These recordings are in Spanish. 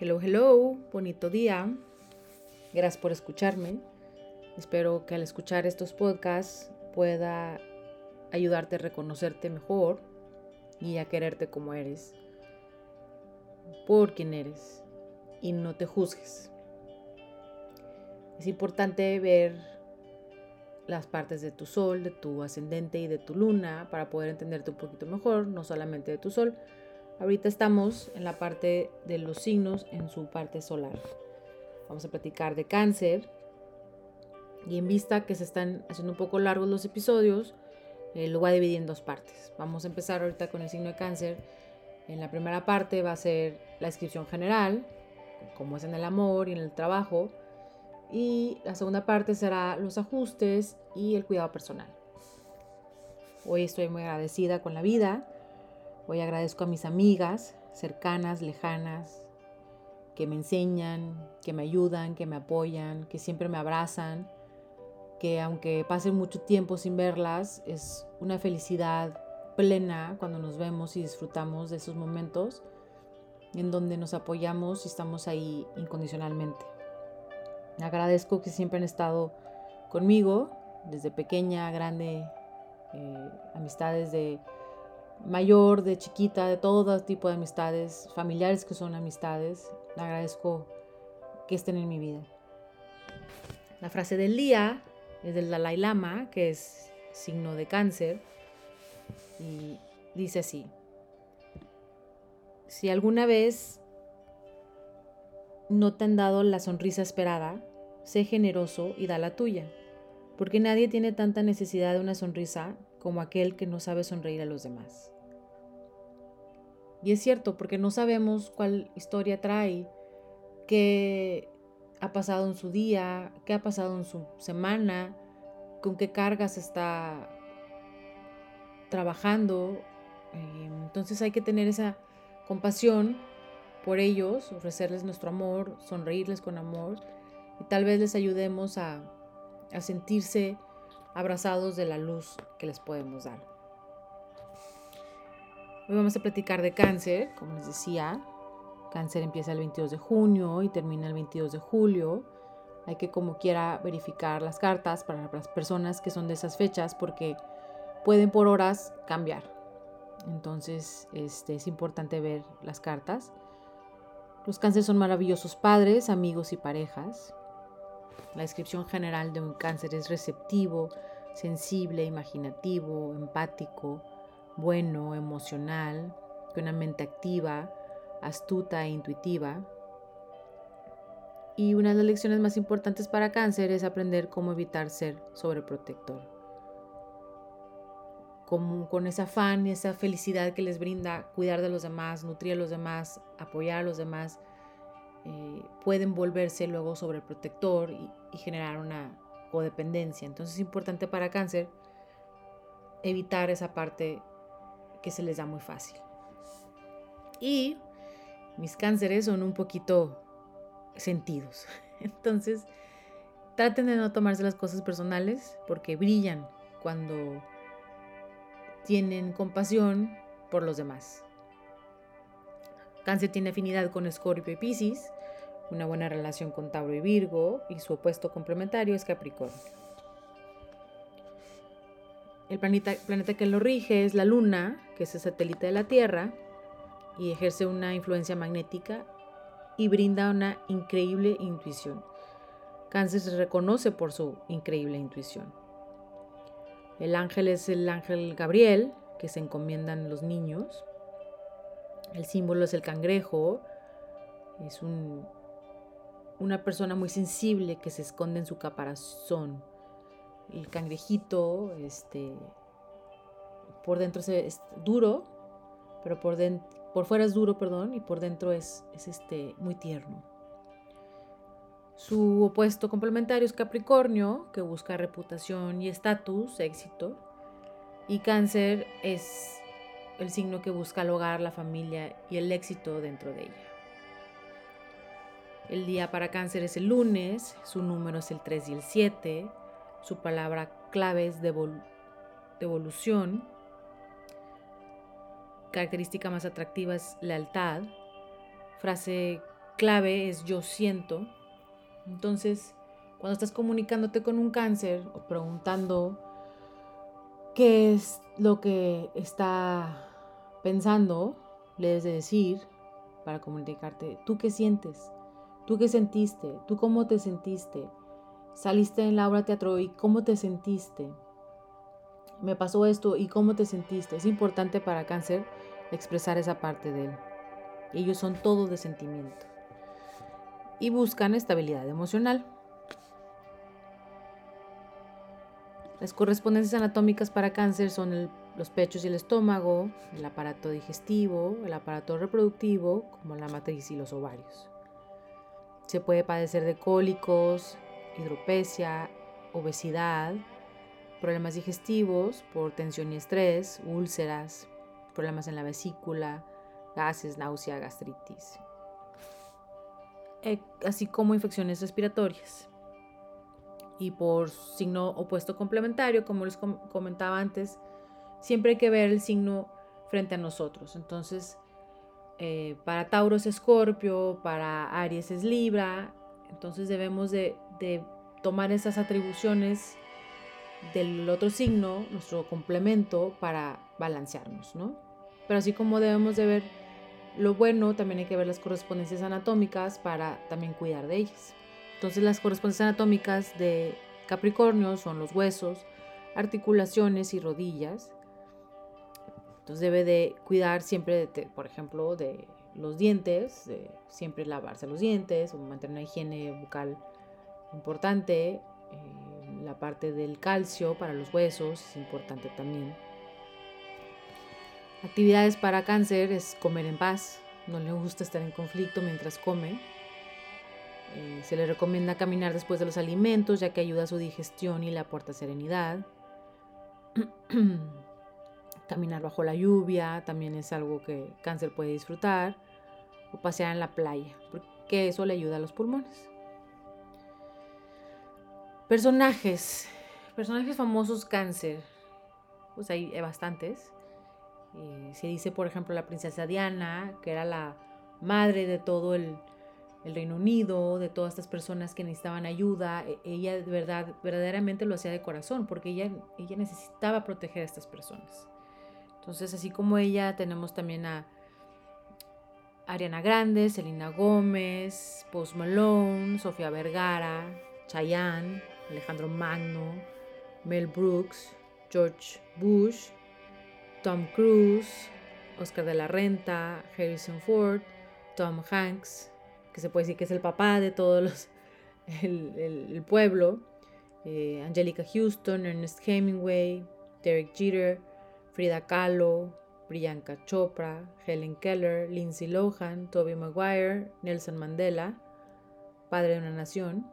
Hello, hello, bonito día. Gracias por escucharme. Espero que al escuchar estos podcasts pueda ayudarte a reconocerte mejor y a quererte como eres, por quien eres, y no te juzgues. Es importante ver las partes de tu sol, de tu ascendente y de tu luna para poder entenderte un poquito mejor, no solamente de tu sol, Ahorita estamos en la parte de los signos en su parte solar. Vamos a platicar de cáncer. Y en vista que se están haciendo un poco largos los episodios, eh, lo voy a dividir en dos partes. Vamos a empezar ahorita con el signo de cáncer. En la primera parte va a ser la descripción general, como es en el amor y en el trabajo. Y la segunda parte será los ajustes y el cuidado personal. Hoy estoy muy agradecida con la vida Hoy agradezco a mis amigas cercanas, lejanas, que me enseñan, que me ayudan, que me apoyan, que siempre me abrazan, que aunque pase mucho tiempo sin verlas, es una felicidad plena cuando nos vemos y disfrutamos de esos momentos en donde nos apoyamos y estamos ahí incondicionalmente. Agradezco que siempre han estado conmigo, desde pequeña, grande, eh, amistades de mayor, de chiquita, de todo tipo de amistades, familiares que son amistades. Agradezco que estén en mi vida. La frase del día es del Dalai Lama, que es signo de cáncer, y dice así, si alguna vez no te han dado la sonrisa esperada, sé generoso y da la tuya, porque nadie tiene tanta necesidad de una sonrisa como aquel que no sabe sonreír a los demás. Y es cierto, porque no sabemos cuál historia trae, qué ha pasado en su día, qué ha pasado en su semana, con qué cargas está trabajando. Eh, entonces hay que tener esa compasión por ellos, ofrecerles nuestro amor, sonreírles con amor y tal vez les ayudemos a, a sentirse abrazados de la luz que les podemos dar. Hoy vamos a platicar de cáncer, como les decía. Cáncer empieza el 22 de junio y termina el 22 de julio. Hay que como quiera verificar las cartas para las personas que son de esas fechas porque pueden por horas cambiar. Entonces este, es importante ver las cartas. Los cánceres son maravillosos padres, amigos y parejas. La descripción general de un cáncer es receptivo, sensible, imaginativo, empático, bueno, emocional, con una mente activa, astuta e intuitiva. Y una de las lecciones más importantes para cáncer es aprender cómo evitar ser sobreprotector. Como con ese afán y esa felicidad que les brinda cuidar de los demás, nutrir a los demás, apoyar a los demás, eh, pueden volverse luego sobreprotector y, y generar una codependencia. Entonces es importante para cáncer evitar esa parte que se les da muy fácil. Y mis cánceres son un poquito sentidos. Entonces, traten de no tomarse las cosas personales porque brillan cuando tienen compasión por los demás. Cáncer tiene afinidad con Escorpio y Pisces, una buena relación con Tauro y Virgo y su opuesto complementario es Capricornio. El planeta, planeta que lo rige es la Luna, que es el satélite de la Tierra, y ejerce una influencia magnética y brinda una increíble intuición. Cáncer se reconoce por su increíble intuición. El ángel es el ángel Gabriel, que se encomiendan los niños. El símbolo es el cangrejo. Es un, una persona muy sensible que se esconde en su caparazón el cangrejito, este, por dentro es, duro, pero por, por fuera es duro, perdón, y por dentro es, es este, muy tierno. Su opuesto complementario es Capricornio, que busca reputación y estatus, éxito. Y Cáncer es el signo que busca el hogar, la familia y el éxito dentro de ella. El día para Cáncer es el lunes, su número es el 3 y el 7. Su palabra clave es devolución. Característica más atractiva es lealtad. Frase clave es yo siento. Entonces, cuando estás comunicándote con un cáncer o preguntando qué es lo que está pensando, le debes de decir para comunicarte, ¿tú qué sientes? ¿Tú qué sentiste? ¿Tú cómo te sentiste? Saliste en la obra teatro y cómo te sentiste. Me pasó esto y cómo te sentiste. Es importante para cáncer expresar esa parte de él. Ellos son todo de sentimiento. Y buscan estabilidad emocional. Las correspondencias anatómicas para cáncer son los pechos y el estómago, el aparato digestivo, el aparato reproductivo, como la matriz y los ovarios. Se puede padecer de cólicos, hidropesia, obesidad, problemas digestivos por tensión y estrés, úlceras, problemas en la vesícula, gases, náusea, gastritis, eh, así como infecciones respiratorias. Y por signo opuesto complementario, como les comentaba antes, siempre hay que ver el signo frente a nosotros. Entonces, eh, para Tauro es Escorpio, para Aries es Libra, entonces debemos de, de tomar esas atribuciones del otro signo, nuestro complemento, para balancearnos, ¿no? Pero así como debemos de ver lo bueno, también hay que ver las correspondencias anatómicas para también cuidar de ellas. Entonces las correspondencias anatómicas de Capricornio son los huesos, articulaciones y rodillas. Entonces debe de cuidar siempre, de, por ejemplo, de los dientes, de siempre lavarse los dientes mantener una higiene bucal importante. Eh, la parte del calcio para los huesos es importante también. Actividades para cáncer es comer en paz. No le gusta estar en conflicto mientras come. Eh, se le recomienda caminar después de los alimentos ya que ayuda a su digestión y le aporta serenidad. caminar bajo la lluvia también es algo que cáncer puede disfrutar. O pasear en la playa porque eso le ayuda a los pulmones. Personajes. Personajes famosos cáncer. Pues hay bastantes. Eh, se dice, por ejemplo, la princesa Diana, que era la madre de todo el, Reino Unido, de todas estas personas que necesitaban ayuda. E, ella de verdad, verdaderamente lo hacía de corazón, porque ella, ella necesitaba proteger a estas personas. Entonces, así como ella, tenemos también a Ariana Grande, Selena Gómez, Post Malone, Sofía Vergara, Chayanne, Alejandro Magno, Mel Brooks, George Bush, Tom Cruise, Oscar de la Renta, Harrison Ford, Tom Hanks, que se puede decir que es el papá de todos los, el, pueblo, eh, Angelica Houston, Ernest Hemingway, Derek Jeter, Frida Kahlo, Priyanka Chopra, Helen Keller, Lindsay Lohan, Toby Maguire, Nelson Mandela, padre de una nación,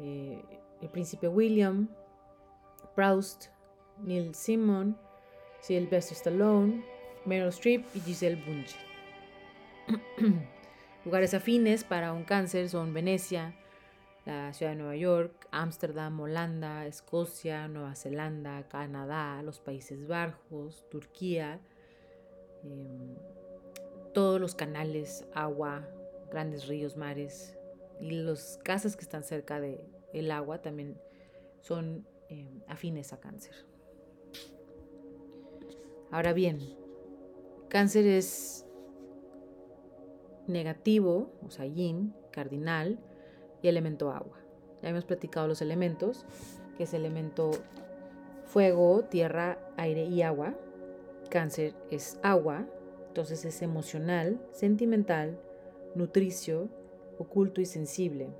eh, el príncipe William, Proust, Neil Simon, Sylvester Stallone, Meryl Streep y Giselle Bunche. Lugares afines para un cáncer son Venecia, la ciudad de Nueva York, Ámsterdam, Holanda, Escocia, Nueva Zelanda, Canadá, los Países Bajos, Turquía, em, todos los canales, agua, grandes ríos, mares y las casas que están cerca del el agua también son em, afines a cáncer. Ahora bien, cáncer es negativo, o sea, yin, cardinal, y elemento agua. Ya hemos platicado los elementos, que es elemento fuego, tierra, aire y agua. Cáncer es agua, entonces es emocional, sentimental, nutricio, oculto y sensible.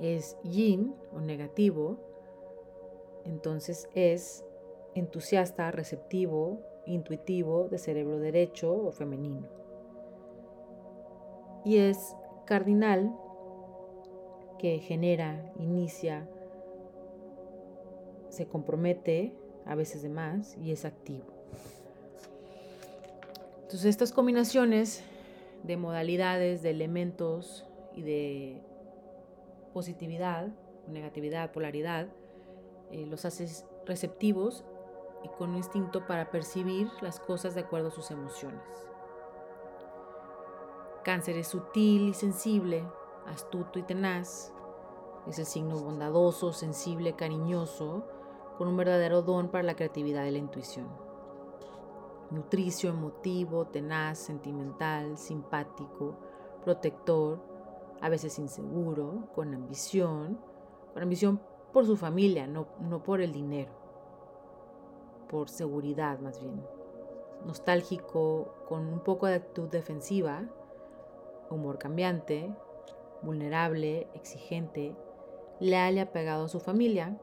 Es yin o negativo, entonces es entusiasta, receptivo, intuitivo, de cerebro derecho o femenino. Y es cardinal que genera, inicia, se compromete, a veces de más, y es activo. Entonces estas combinaciones de modalidades, de elementos y de positividad, negatividad, polaridad, eh, los haces receptivos y con un instinto para percibir las cosas de acuerdo a sus emociones. Cáncer es sutil y sensible, astuto y tenaz. Es el signo bondadoso, sensible, cariñoso, con un verdadero don para la creatividad y la intuición. Nutricio, emotivo, tenaz, sentimental, simpático, protector, a veces inseguro, con ambición, con ambición por su familia, no, no por el dinero, por seguridad más bien. Nostálgico, con un poco de actitud defensiva, humor cambiante, vulnerable, exigente, leal y apegado a su familia,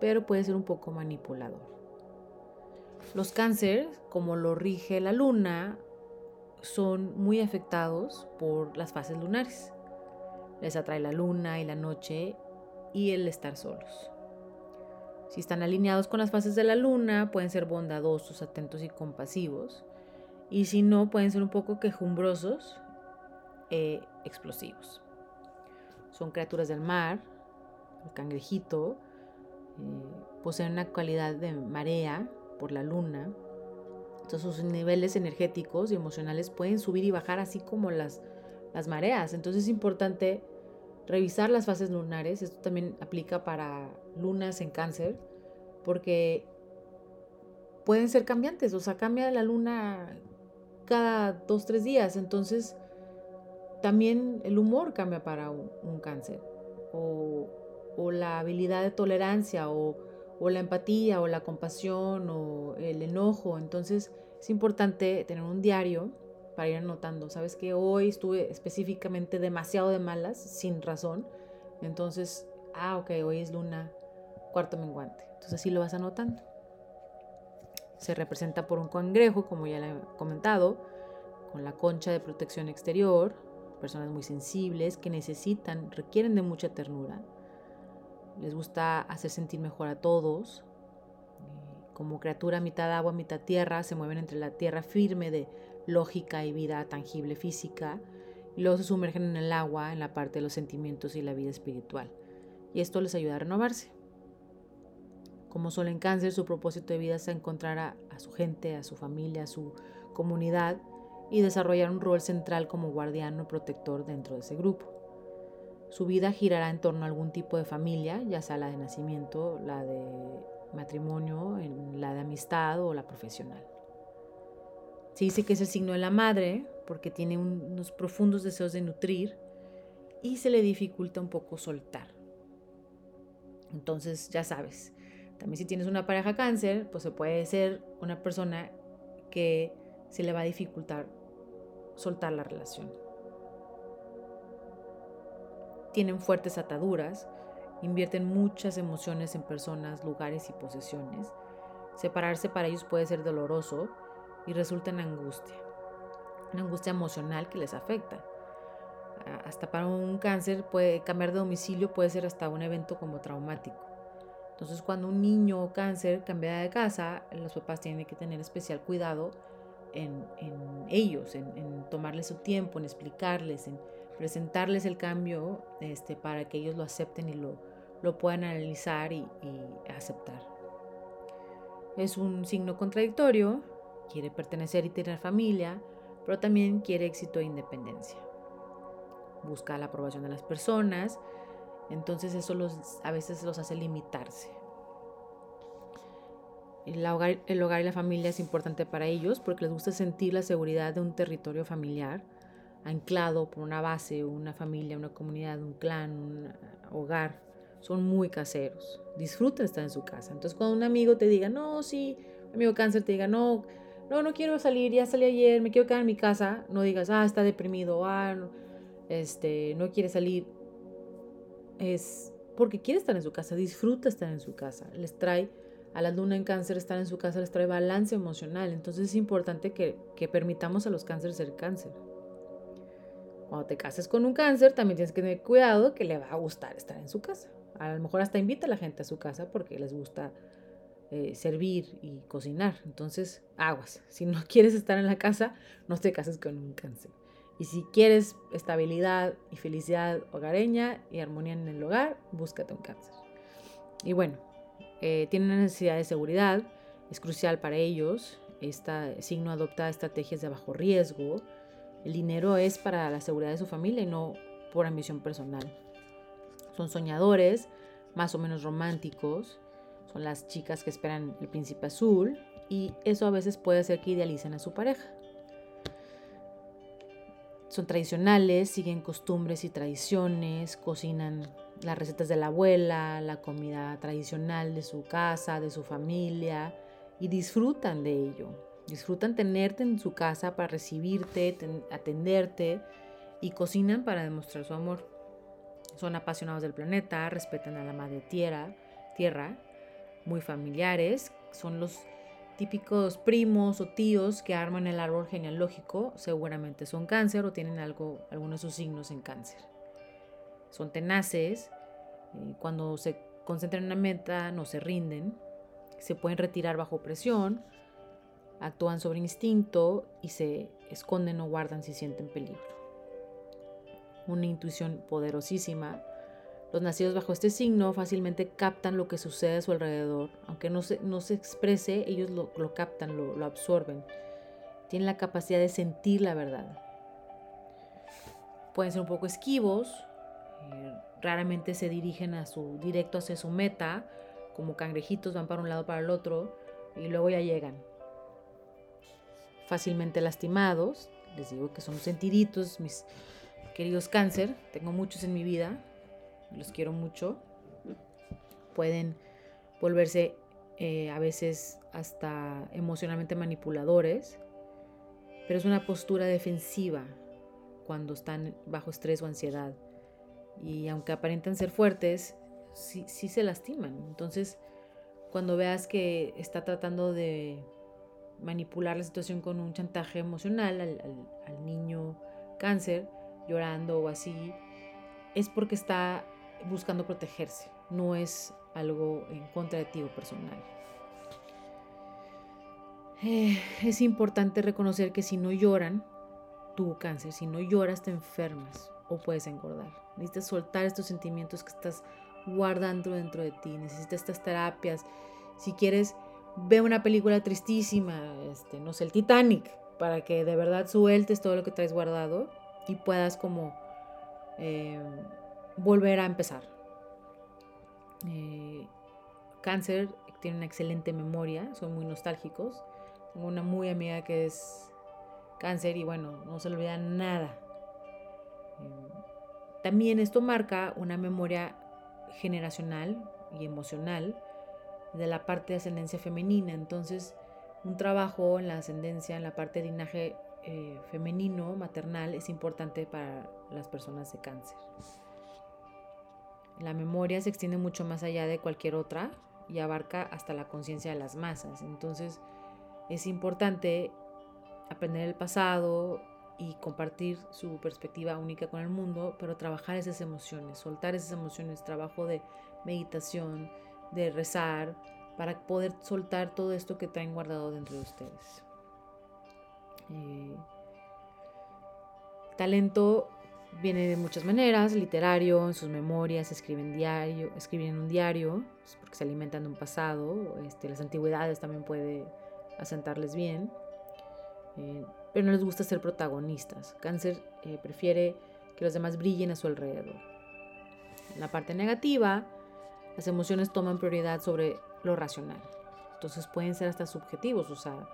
pero puede ser un poco manipulador. Los cánceres, como lo rige la luna, son muy afectados por las fases lunares. Les atrae la luna y la noche y el estar solos. Si están alineados con las fases de la luna, pueden ser bondadosos, atentos y compasivos. Y si no, pueden ser un poco quejumbrosos e explosivos. Son criaturas del mar, el cangrejito, eh, poseen una cualidad de marea por la luna. Entonces sus niveles energéticos y emocionales pueden subir y bajar así como las, las mareas. Entonces es importante revisar las fases lunares, esto también aplica para lunas en cáncer, porque pueden ser cambiantes, o sea, cambia la luna cada dos, tres días, entonces también el humor cambia para un, cáncer, o, la habilidad de tolerancia, o, o la empatía, o la compasión, o el enojo, entonces es importante tener un diario para ir anotando. Sabes que hoy estuve específicamente demasiado de malas, sin razón. Entonces, ah, ok, hoy es luna cuarto menguante. Entonces así lo vas anotando. Se representa por un cangrejo, como ya le he comentado, con la concha de protección exterior, personas muy sensibles que necesitan, requieren de mucha ternura. Les gusta hacer sentir mejor a todos. Eh, como criatura mitad agua, mitad tierra, se mueven entre la tierra firme de lógica y vida tangible física, y luego se sumergen en el agua, en la parte de los sentimientos y la vida espiritual. Y esto les ayuda a renovarse. Como Sol en cáncer, su propósito de vida es encontrar a, a su gente, a su familia, a su comunidad y desarrollar un rol central como guardián o protector dentro de ese grupo. Su vida girará en torno a algún tipo de familia, ya sea la de nacimiento, la de matrimonio, la de amistad o la profesional. Se dice que es el signo de la madre porque tiene unos profundos deseos de nutrir y se le dificulta un poco soltar. Entonces, ya sabes, también si tienes una pareja cáncer, pues se puede ser una persona que se le va a dificultar soltar la relación. Tienen fuertes ataduras, invierten muchas emociones en personas, lugares y posesiones. Separarse para ellos puede ser doloroso, y resulta en angustia, una angustia emocional que les afecta. Hasta para un cáncer cambiar de domicilio puede ser hasta un evento como traumático. Entonces cuando un niño cáncer cambia de casa, los papás tienen que tener especial cuidado en, ellos, en, tomarles su tiempo, en explicarles, en presentarles el cambio este, para que ellos lo acepten y lo, lo puedan analizar y aceptar. Es un signo contradictorio quiere pertenecer y tener familia, pero también quiere éxito e independencia. Busca la aprobación de las personas, entonces eso los, a veces los hace limitarse. El hogar, el hogar y la familia es importante para ellos porque les gusta sentir la seguridad de un territorio familiar anclado por una base, una familia, una comunidad, un clan, un hogar. Son muy caseros. Disfrutan estar en su casa. Entonces cuando un amigo te diga, no, sí, amigo cáncer te diga, no, no, no quiero salir, ya salí ayer, me quiero quedar en mi casa, no digas, ah, está deprimido, ah, no, este, no quiere salir. Es porque quiere estar en su casa, disfruta estar en su casa, les trae a la luna en cáncer estar en su casa, les trae balance emocional, entonces es importante que, permitamos a los cánceres ser cáncer. Cuando te cases con un cáncer, también tienes que tener cuidado que le va a gustar estar en su casa. A lo mejor hasta invita a la gente a su casa porque les gusta eh, servir y cocinar. Entonces, aguas. Si no quieres estar en la casa, no te cases con un cáncer. Y si quieres estabilidad y felicidad hogareña y armonía en el hogar, búscate un cáncer. Y bueno, eh, tienen una necesidad de seguridad, es crucial para ellos. Este signo adopta estrategias de bajo riesgo, El dinero es para la seguridad de su familia y no por ambición personal. Son soñadores, más o menos románticos, son las chicas que esperan el príncipe azul y eso a veces puede hacer que idealicen a su pareja. Son tradicionales, siguen costumbres y tradiciones, cocinan las recetas de la abuela, la comida tradicional de su casa, de su familia y disfrutan de ello. Disfrutan tenerte en su casa para recibirte, atenderte y cocinan para demostrar su amor. Son apasionados del planeta, respetan a la madre tierra, tierra, muy familiares, son los típicos primos o tíos que arman el árbol genealógico, seguramente son cáncer o tienen algo, algunos de sus signos en cáncer. Son tenaces, eh, cuando se concentran en una meta no se rinden, se pueden retirar bajo presión, actúan sobre instinto y se esconden o guardan si sienten peligro. Una intuición poderosísima. Los nacidos bajo este signo fácilmente captan lo que sucede a su alrededor. Aunque no se, no se exprese, ellos lo, captan, lo, lo, absorben. Tienen la capacidad de sentir la verdad. Pueden ser un poco esquivos. Eh, raramente se dirigen a su, directo hacia su meta. Como cangrejitos van para un lado para el otro. Y luego ya llegan fácilmente lastimados. Les digo que son sentiditos, mis queridos cáncer. Tengo muchos en mi vida. Los quiero mucho. Pueden volverse eh, a veces hasta emocionalmente manipuladores. Pero es una postura defensiva cuando están bajo estrés o ansiedad. Y aunque aparentan ser fuertes, sí, se lastiman. Entonces, cuando veas que está tratando de manipular la situación con un chantaje emocional al, niño cáncer llorando o así, es porque está buscando protegerse, no es algo en contra de ti o personal. Eh, es importante reconocer que si no lloran, tu cáncer, si no lloras te enfermas o puedes engordar. Necesitas soltar estos sentimientos que estás guardando dentro de ti, necesitas estas terapias. Si quieres ve una película tristísima, este, no sé, el Titanic, para que de verdad sueltes todo lo que traes guardado y puedas como eh, volver a empezar. Eh, cáncer tiene una excelente memoria, son muy nostálgicos. Tengo una muy amiga que es cáncer y bueno, no se le olvida nada. Eh, también esto marca una memoria generacional y emocional de la parte de ascendencia femenina. Entonces, un trabajo en la ascendencia, en la parte de linaje eh, femenino, maternal, es importante para las personas de cáncer. La memoria se extiende mucho más allá de cualquier otra y abarca hasta la conciencia de las masas. Entonces, es importante aprender el pasado y compartir su perspectiva única con el mundo, pero trabajar esas emociones, soltar esas emociones, trabajo de meditación, de rezar, para poder soltar todo esto que traen guardado dentro de ustedes. Eh, talento viene de muchas maneras, literario, en sus memorias, escriben diario, escriben en un diario, porque se alimentan de un pasado, este, las antigüedades también puede asentarles bien, eh, pero no les gusta ser protagonistas. Cáncer eh, prefiere que los demás brillen a su alrededor. En la parte negativa, las emociones toman prioridad sobre lo racional. Entonces pueden ser hasta subjetivos, o sea,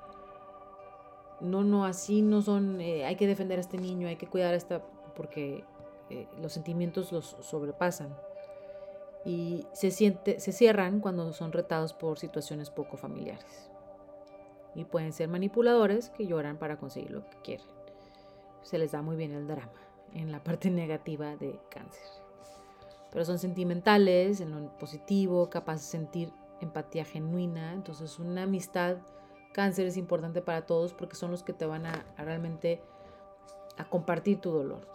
no, no, así no son, eh, hay que defender a este niño, hay que cuidar a esta, porque eh, los sentimientos los sobrepasan. Y se, se cierran cuando son retados por situaciones poco familiares. Y pueden ser manipuladores que lloran para conseguir lo que quieren. Se les da muy bien el drama en la parte negativa de cáncer pero son sentimentales, en lo positivo, capaces de sentir empatía genuina. Entonces una amistad cáncer es importante para todos porque son los que te van a, realmente a compartir tu dolor.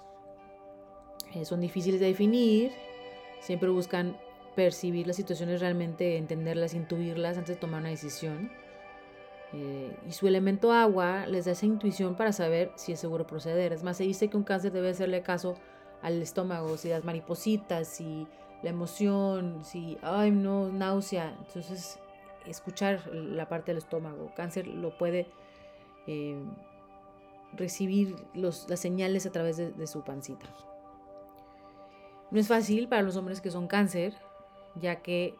Eh, son difíciles de definir, siempre buscan percibir las situaciones realmente, entenderlas, intuirlas antes de tomar una decisión. Eh, y su elemento agua les da esa intuición para saber si es seguro proceder. Es más, se dice que un cáncer debe hacerle caso al estómago, si las maripositas, si la emoción, si, ay, no, náusea. Entonces, escuchar la parte del estómago. Cáncer lo puede eh, recibir las señales a través de, su pancita. No es fácil para los hombres que son cáncer, ya que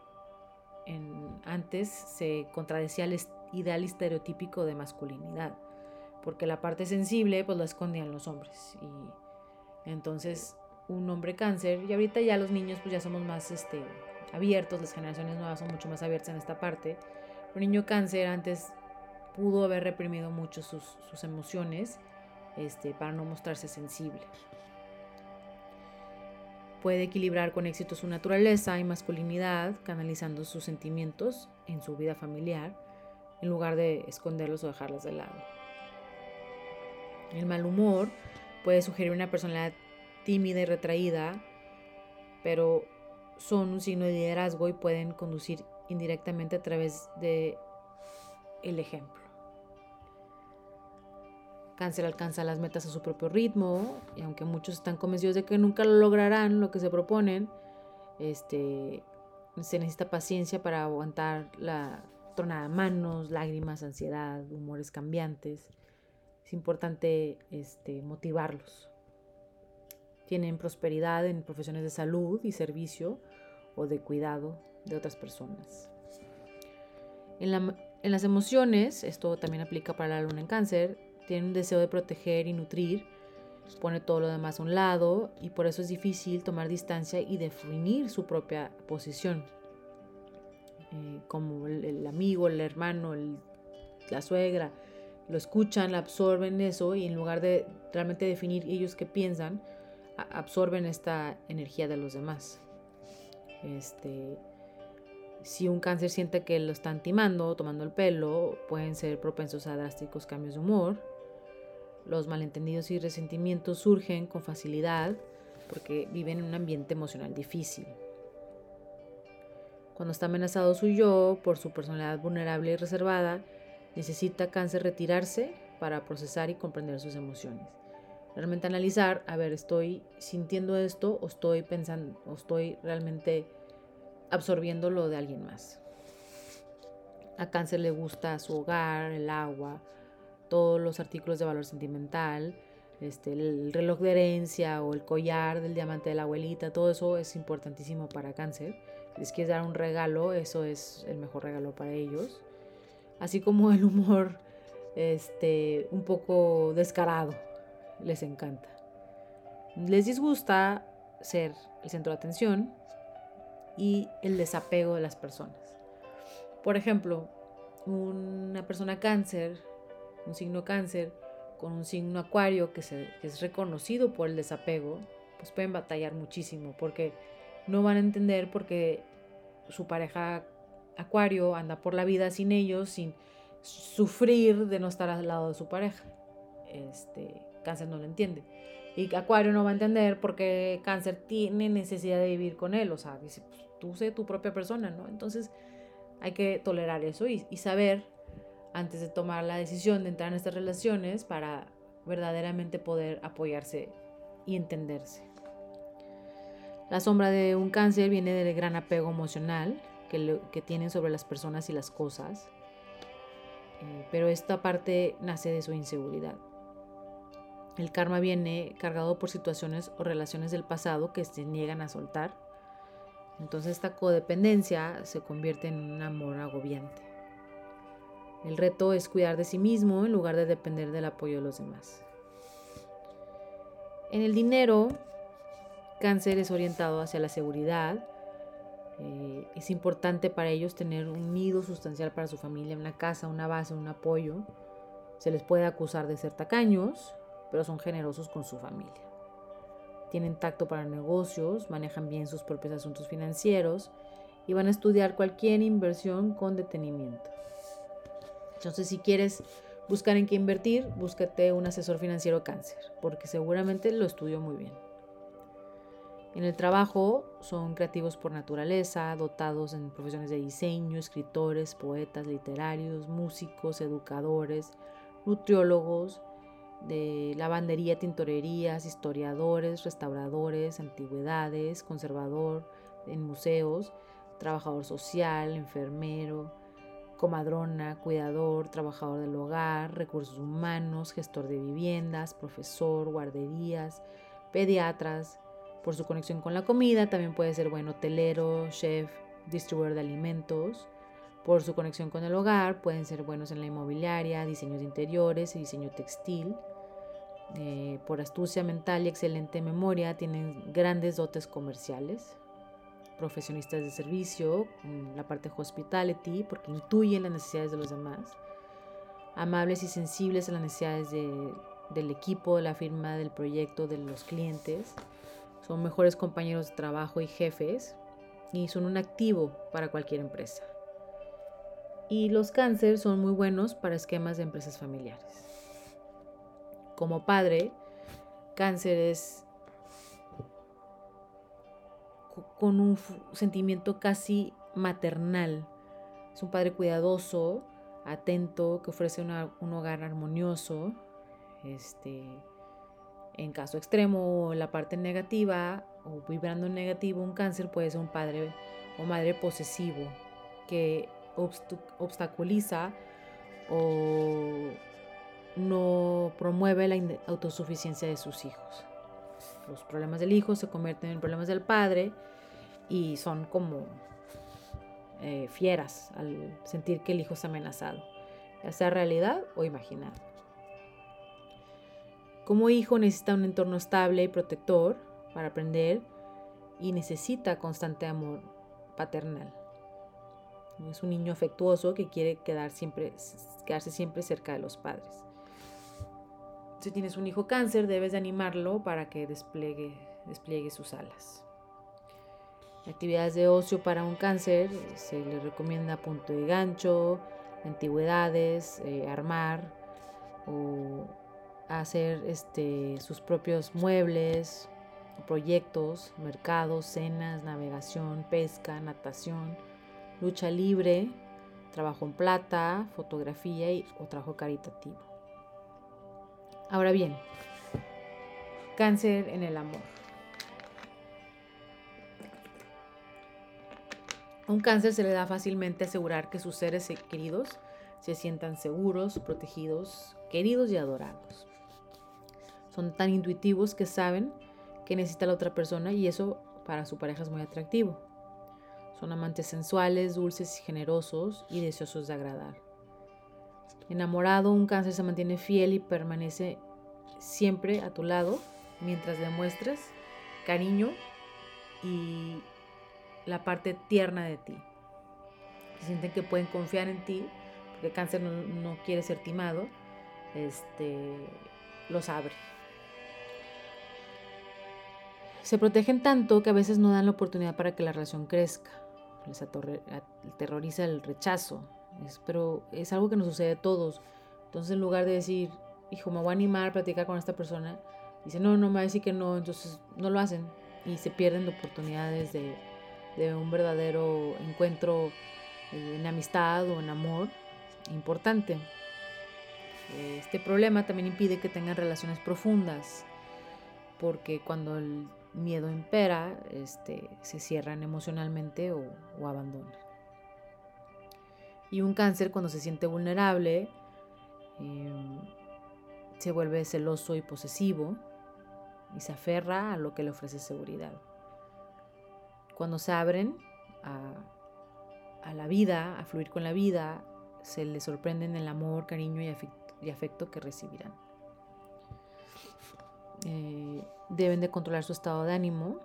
antes se contradecía el ideal estereotípico de masculinidad, porque la parte sensible pues la escondían los hombres. Y entonces un hombre cáncer, y ahorita ya los niños pues ya somos más este, abiertos, las generaciones nuevas son mucho más abiertas en esta parte. Un niño cáncer antes pudo haber reprimido mucho sus, emociones este, para no mostrarse sensible. Puede equilibrar con éxito su naturaleza y masculinidad, canalizando sus sentimientos en su vida familiar, en lugar de esconderlos o dejarlos de lado. El mal humor puede sugerir una personalidad tímida y retraída, pero son un signo de liderazgo y pueden conducir indirectamente a través de el ejemplo. Cáncer alcanza las metas a su propio ritmo y aunque muchos están convencidos de que nunca lo lograrán lo que se proponen, este, se necesita paciencia para aguantar la tronada de manos, lágrimas, ansiedad, humores cambiantes. Es importante este, motivarlos. Tienen prosperidad en profesiones de salud y servicio o de cuidado de otras personas. En, en las emociones, esto también aplica para la luna en cáncer, tiene un deseo de proteger y nutrir, pone todo lo demás a un lado y por eso es difícil tomar distancia y definir su propia posición. Eh, como el, amigo, el hermano, la suegra, lo escuchan, absorben eso y en lugar de realmente definir ellos qué piensan, absorben esta energía de los demás. Este, si un cáncer siente que lo están timando, tomando el pelo, pueden ser propensos a drásticos cambios de humor. Los malentendidos y resentimientos surgen con facilidad porque viven en un ambiente emocional difícil. Cuando está amenazado su yo por su personalidad vulnerable y reservada, necesita cáncer retirarse para procesar y comprender sus emociones. Realmente analizar, a ver, estoy sintiendo esto o estoy pensando o estoy realmente absorbiendo lo de alguien más. A cáncer le gusta su hogar, el agua, todos los artículos de valor sentimental, este, el reloj de herencia o el collar del diamante de la abuelita, todo eso es importantísimo para cáncer. Si les quieres dar un regalo, eso es el mejor regalo para ellos. Así como el humor este, un poco descarado, les encanta. Les disgusta ser el centro de atención, y el desapego de las personas. Por ejemplo, una persona cáncer, un signo cáncer, con un signo acuario que, es reconocido por el desapego, pues pueden batallar muchísimo porque no van a entender porque su pareja acuario anda por la vida sin ellos, sin sufrir de no estar al lado de su pareja. Este, cáncer no lo entiende. Y Acuario no va a entender porque Cáncer tiene necesidad de vivir con él. O sea, dice, pues, tú sé tu propia persona, ¿no? Entonces hay que tolerar eso y, y saber antes de tomar la decisión de entrar en estas relaciones para verdaderamente poder apoyarse y entenderse. La sombra de un cáncer viene del gran apego emocional que, tienen sobre las personas y las cosas, eh, pero esta parte nace de su inseguridad. El karma viene cargado por situaciones o relaciones del pasado que se niegan a soltar. Entonces esta codependencia se convierte en un amor agobiante. El reto es cuidar de sí mismo en lugar de depender del apoyo de los demás. En el dinero, cáncer es orientado hacia la seguridad. Eh, es importante para ellos tener un nido sustancial para su familia, una casa, una base, un apoyo. Se les puede acusar de ser tacaños, pero son generosos con su familia. Tienen tacto para negocios, manejan bien sus propios asuntos financieros y van a estudiar cualquier inversión con detenimiento. Entonces, si quieres buscar en qué invertir, búscate un asesor financiero cáncer, porque seguramente lo estudió muy bien. En el trabajo son creativos por naturaleza, dotados en profesiones de diseño, escritores, poetas, literarios, músicos, educadores, nutriólogos, de lavandería, tintorerías, historiadores, restauradores, antigüedades, conservador en museos, trabajador social, enfermero, comadrona, cuidador, trabajador del hogar, recursos humanos, gestor de viviendas, profesor, guarderías, pediatras. Por su conexión con la comida, también puede ser buen hotelero, chef, distribuidor de alimentos. Por su conexión con el hogar, pueden ser buenos en la inmobiliaria, diseños de interiores y diseño textil. Eh, por astucia mental y excelente memoria, tienen grandes dotes comerciales. Profesionistas de servicio, la parte hospitality, porque intuyen las necesidades de los demás. Amables y sensibles a las necesidades del equipo, de la firma, del proyecto, de los clientes. Son mejores compañeros de trabajo y jefes y son un activo para cualquier empresa. Y los cáncer son muy buenos para esquemas de empresas familiares. Como padre, cáncer es con un sentimiento casi maternal. Es un padre cuidadoso, atento, que ofrece un hogar armonioso. Este, en caso extremo, la parte negativa o vibrando negativo, un cáncer puede ser un padre o madre posesivo que obstaculiza o no promueve la autosuficiencia de sus hijos. Los problemas del hijo se convierten en problemas del padre y son como eh, fieras al sentir que el hijo es amenazado, ya sea realidad o imaginado. Como hijo necesita un entorno estable y protector para aprender y necesita constante amor paternal. Es un niño afectuoso que quiere quedar siempre, quedarse siempre cerca de los padres. Si tienes un hijo cáncer, debes de animarlo para que despliegue, despliegue sus alas. Actividades de ocio para un cáncer, se le recomienda punto de gancho, antigüedades, eh, armar o hacer este, sus propios muebles, proyectos, mercados, cenas, navegación, pesca, natación, lucha libre, trabajo en plata, fotografía y, o trabajo caritativo. Ahora bien, cáncer en el amor. A un cáncer se le da fácilmente asegurar que sus seres queridos se sientan seguros, protegidos, queridos y adorados. Son tan intuitivos que saben que necesita la otra persona y eso para su pareja es muy atractivo. Son amantes sensuales, dulces y generosos y deseosos de agradar. Enamorado, un cáncer se mantiene fiel y permanece siempre a tu lado mientras demuestres cariño y la parte tierna de ti. sienten que pueden confiar en ti, porque cáncer no, no quiere ser timado, este, los abre. Se protegen tanto que a veces no dan la oportunidad para que la relación crezca. Les aterroriza el rechazo. pero es algo que nos sucede a todos. Entonces, en lugar de decir, hijo, me voy a animar a platicar con esta persona, dice, no, no me va a decir que no, entonces no lo hacen. Y se pierden oportunidades de, de un verdadero encuentro eh, en amistad o en amor importante. Este problema también impide que tengan relaciones profundas, porque cuando el miedo impera, este, se cierran emocionalmente o, abandonan. Y un cáncer cuando se siente vulnerable em, se vuelve celoso y posesivo y se aferra a lo que le ofrece seguridad. Cuando se abren a, a la vida, a fluir con la vida, se les sorprenden el amor, cariño y afecto que recibirán. Eh, deben de controlar su estado de ánimo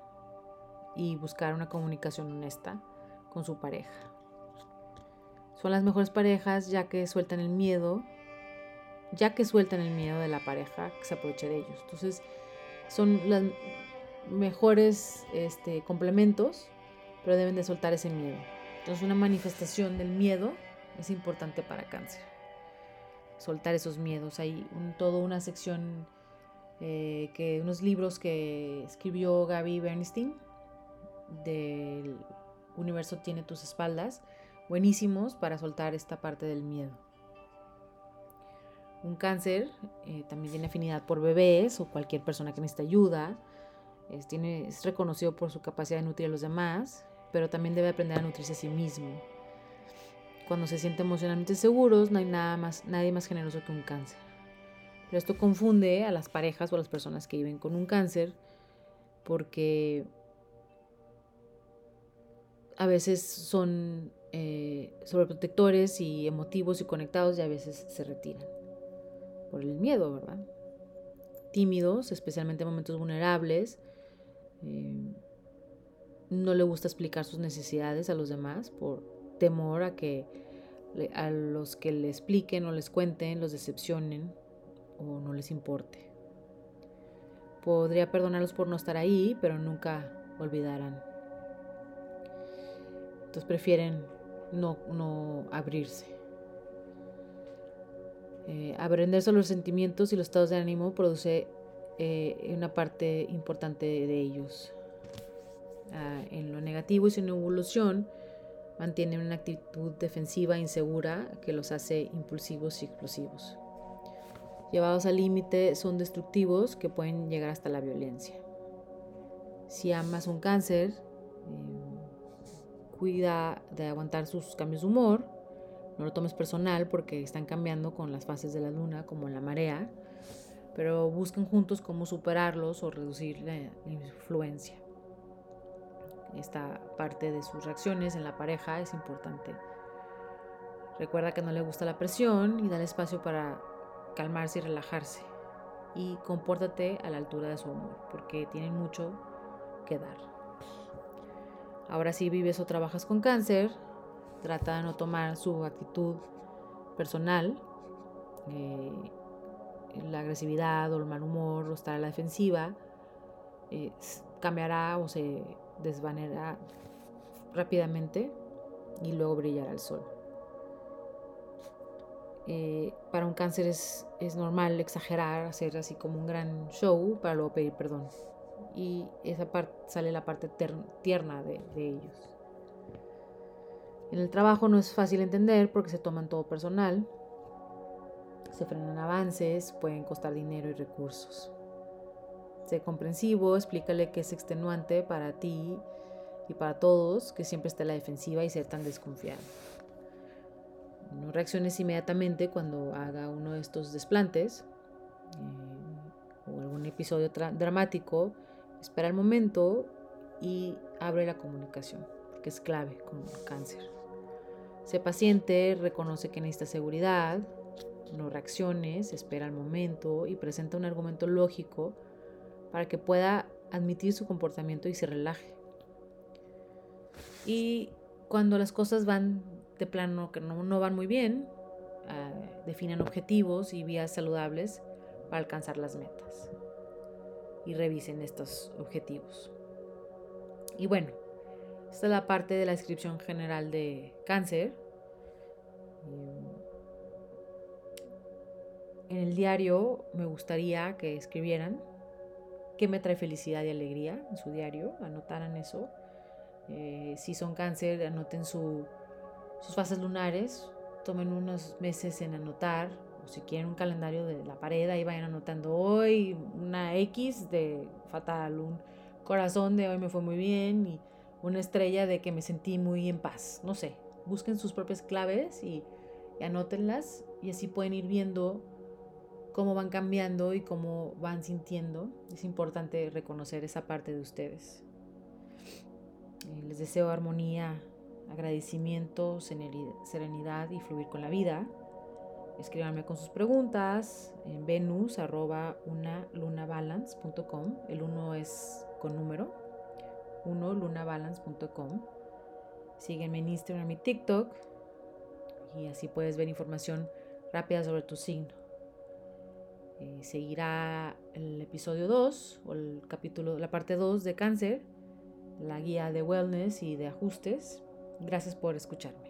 y buscar una comunicación honesta con su pareja. Son las mejores parejas ya que sueltan el miedo, ya que sueltan el miedo de la pareja que se aprovecha de ellos. Entonces, son los mejores este, complementos, pero deben de soltar ese miedo. Entonces, una manifestación del miedo es importante para cáncer. Soltar esos miedos. Hay un, toda una sección eh, que unos libros que escribió Gaby Bernstein del universo tiene tus espaldas, buenísimos para soltar esta parte del miedo. Un cáncer eh, también tiene afinidad por bebés o cualquier persona que necesita ayuda. Es, es reconocido por su capacidad de nutrir a los demás, pero también debe aprender a nutrirse a sí mismo. cuando se siente emocionalmente seguros, no hay nada más, nadie más generoso que un cáncer. Pero esto confunde a las parejas o a las personas que viven con un cáncer porque a veces son eh, sobreprotectores y emotivos y conectados y a veces se retiran por el miedo, ¿verdad? Tímidos, especialmente en momentos vulnerables. Eh, no le gusta explicar sus necesidades a los demás por temor a que a los que le expliquen o les cuenten los decepcionen o no les importe. Podría perdonarlos por no estar ahí, pero nunca olvidarán. Entonces prefieren no, no abrirse. Eh, aprender sobre los sentimientos y los estados de ánimo produce eh, una parte importante de ellos. Ah, en lo negativo y sin evolución mantienen una actitud defensiva insegura que los hace impulsivos y explosivos. Llevados al límite son destructivos que pueden llegar hasta la violencia. Si amas un cáncer, eh, cuida de aguantar sus cambios de humor, no lo tomes personal porque están cambiando con las fases de la luna, como la marea, pero busquen juntos cómo superarlos o reducir la influencia. Esta parte de sus reacciones en la pareja es importante. Recuerda que no le gusta la presión y dale espacio para calmarse y relajarse. Y compórtate a la altura de su amor, porque tienen mucho que dar. Ahora si vives o trabajas con cáncer, trata de no tomar su actitud personal, eh, la agresividad o el mal humor o estar a la defensiva, eh, cambiará o se desvanecerá rápidamente y luego brillará el sol. Eh, para un cáncer es, normal exagerar, hacer así como un gran show para luego pedir perdón y esa parte sale la parte tierna de, ellos. En el trabajo no es fácil entender porque se toman todo personal, se frenan avances, pueden costar dinero y recursos. Sé comprensivo, explícale que es extenuante para ti y para todos que siempre esté a la defensiva y ser tan desconfiado. No reacciones inmediatamente cuando haga uno de estos desplantes eh, o algún episodio dramático Espera el momento y abre la comunicación, porque es clave con el cáncer. Sé paciente, reconoce que necesita seguridad, no reacciones, espera el momento y presenta un argumento lógico para que pueda admitir su comportamiento y se relaje. Y cuando las cosas van de plano que no, van muy bien, uh, definan objetivos y vías saludables para alcanzar las metas y revisen estos objetivos. Y bueno, esta es la parte de la descripción general de cáncer. Eh, en el diario me gustaría que escribieran qué me trae felicidad y alegría en su diario, anotaran eso. Eh, si son cáncer, anoten sus fases lunares, tomen unos meses en anotar si quieren un calendario de la pared, ahí vayan anotando hoy una X de fatal, un corazón de hoy me fue muy bien y una estrella de que me sentí muy en paz. No sé, busquen sus propias claves y, y anótenlas y así pueden ir viendo cómo van cambiando y cómo van sintiendo. Es importante reconocer esa parte de ustedes. Eh, les deseo armonía, agradecimiento, serenidad y fluir con la vida. Escríbanme con sus preguntas en venus. El uno es con número. Uno lunabalance.com. Sígueme en Instagram y TikTok. Y así puedes ver información rápida sobre tu signo. Eh, seguirá el episodio 2 o el capítulo, la parte 2 de cáncer, la guía de wellness y de ajustes. Gracias por escucharme.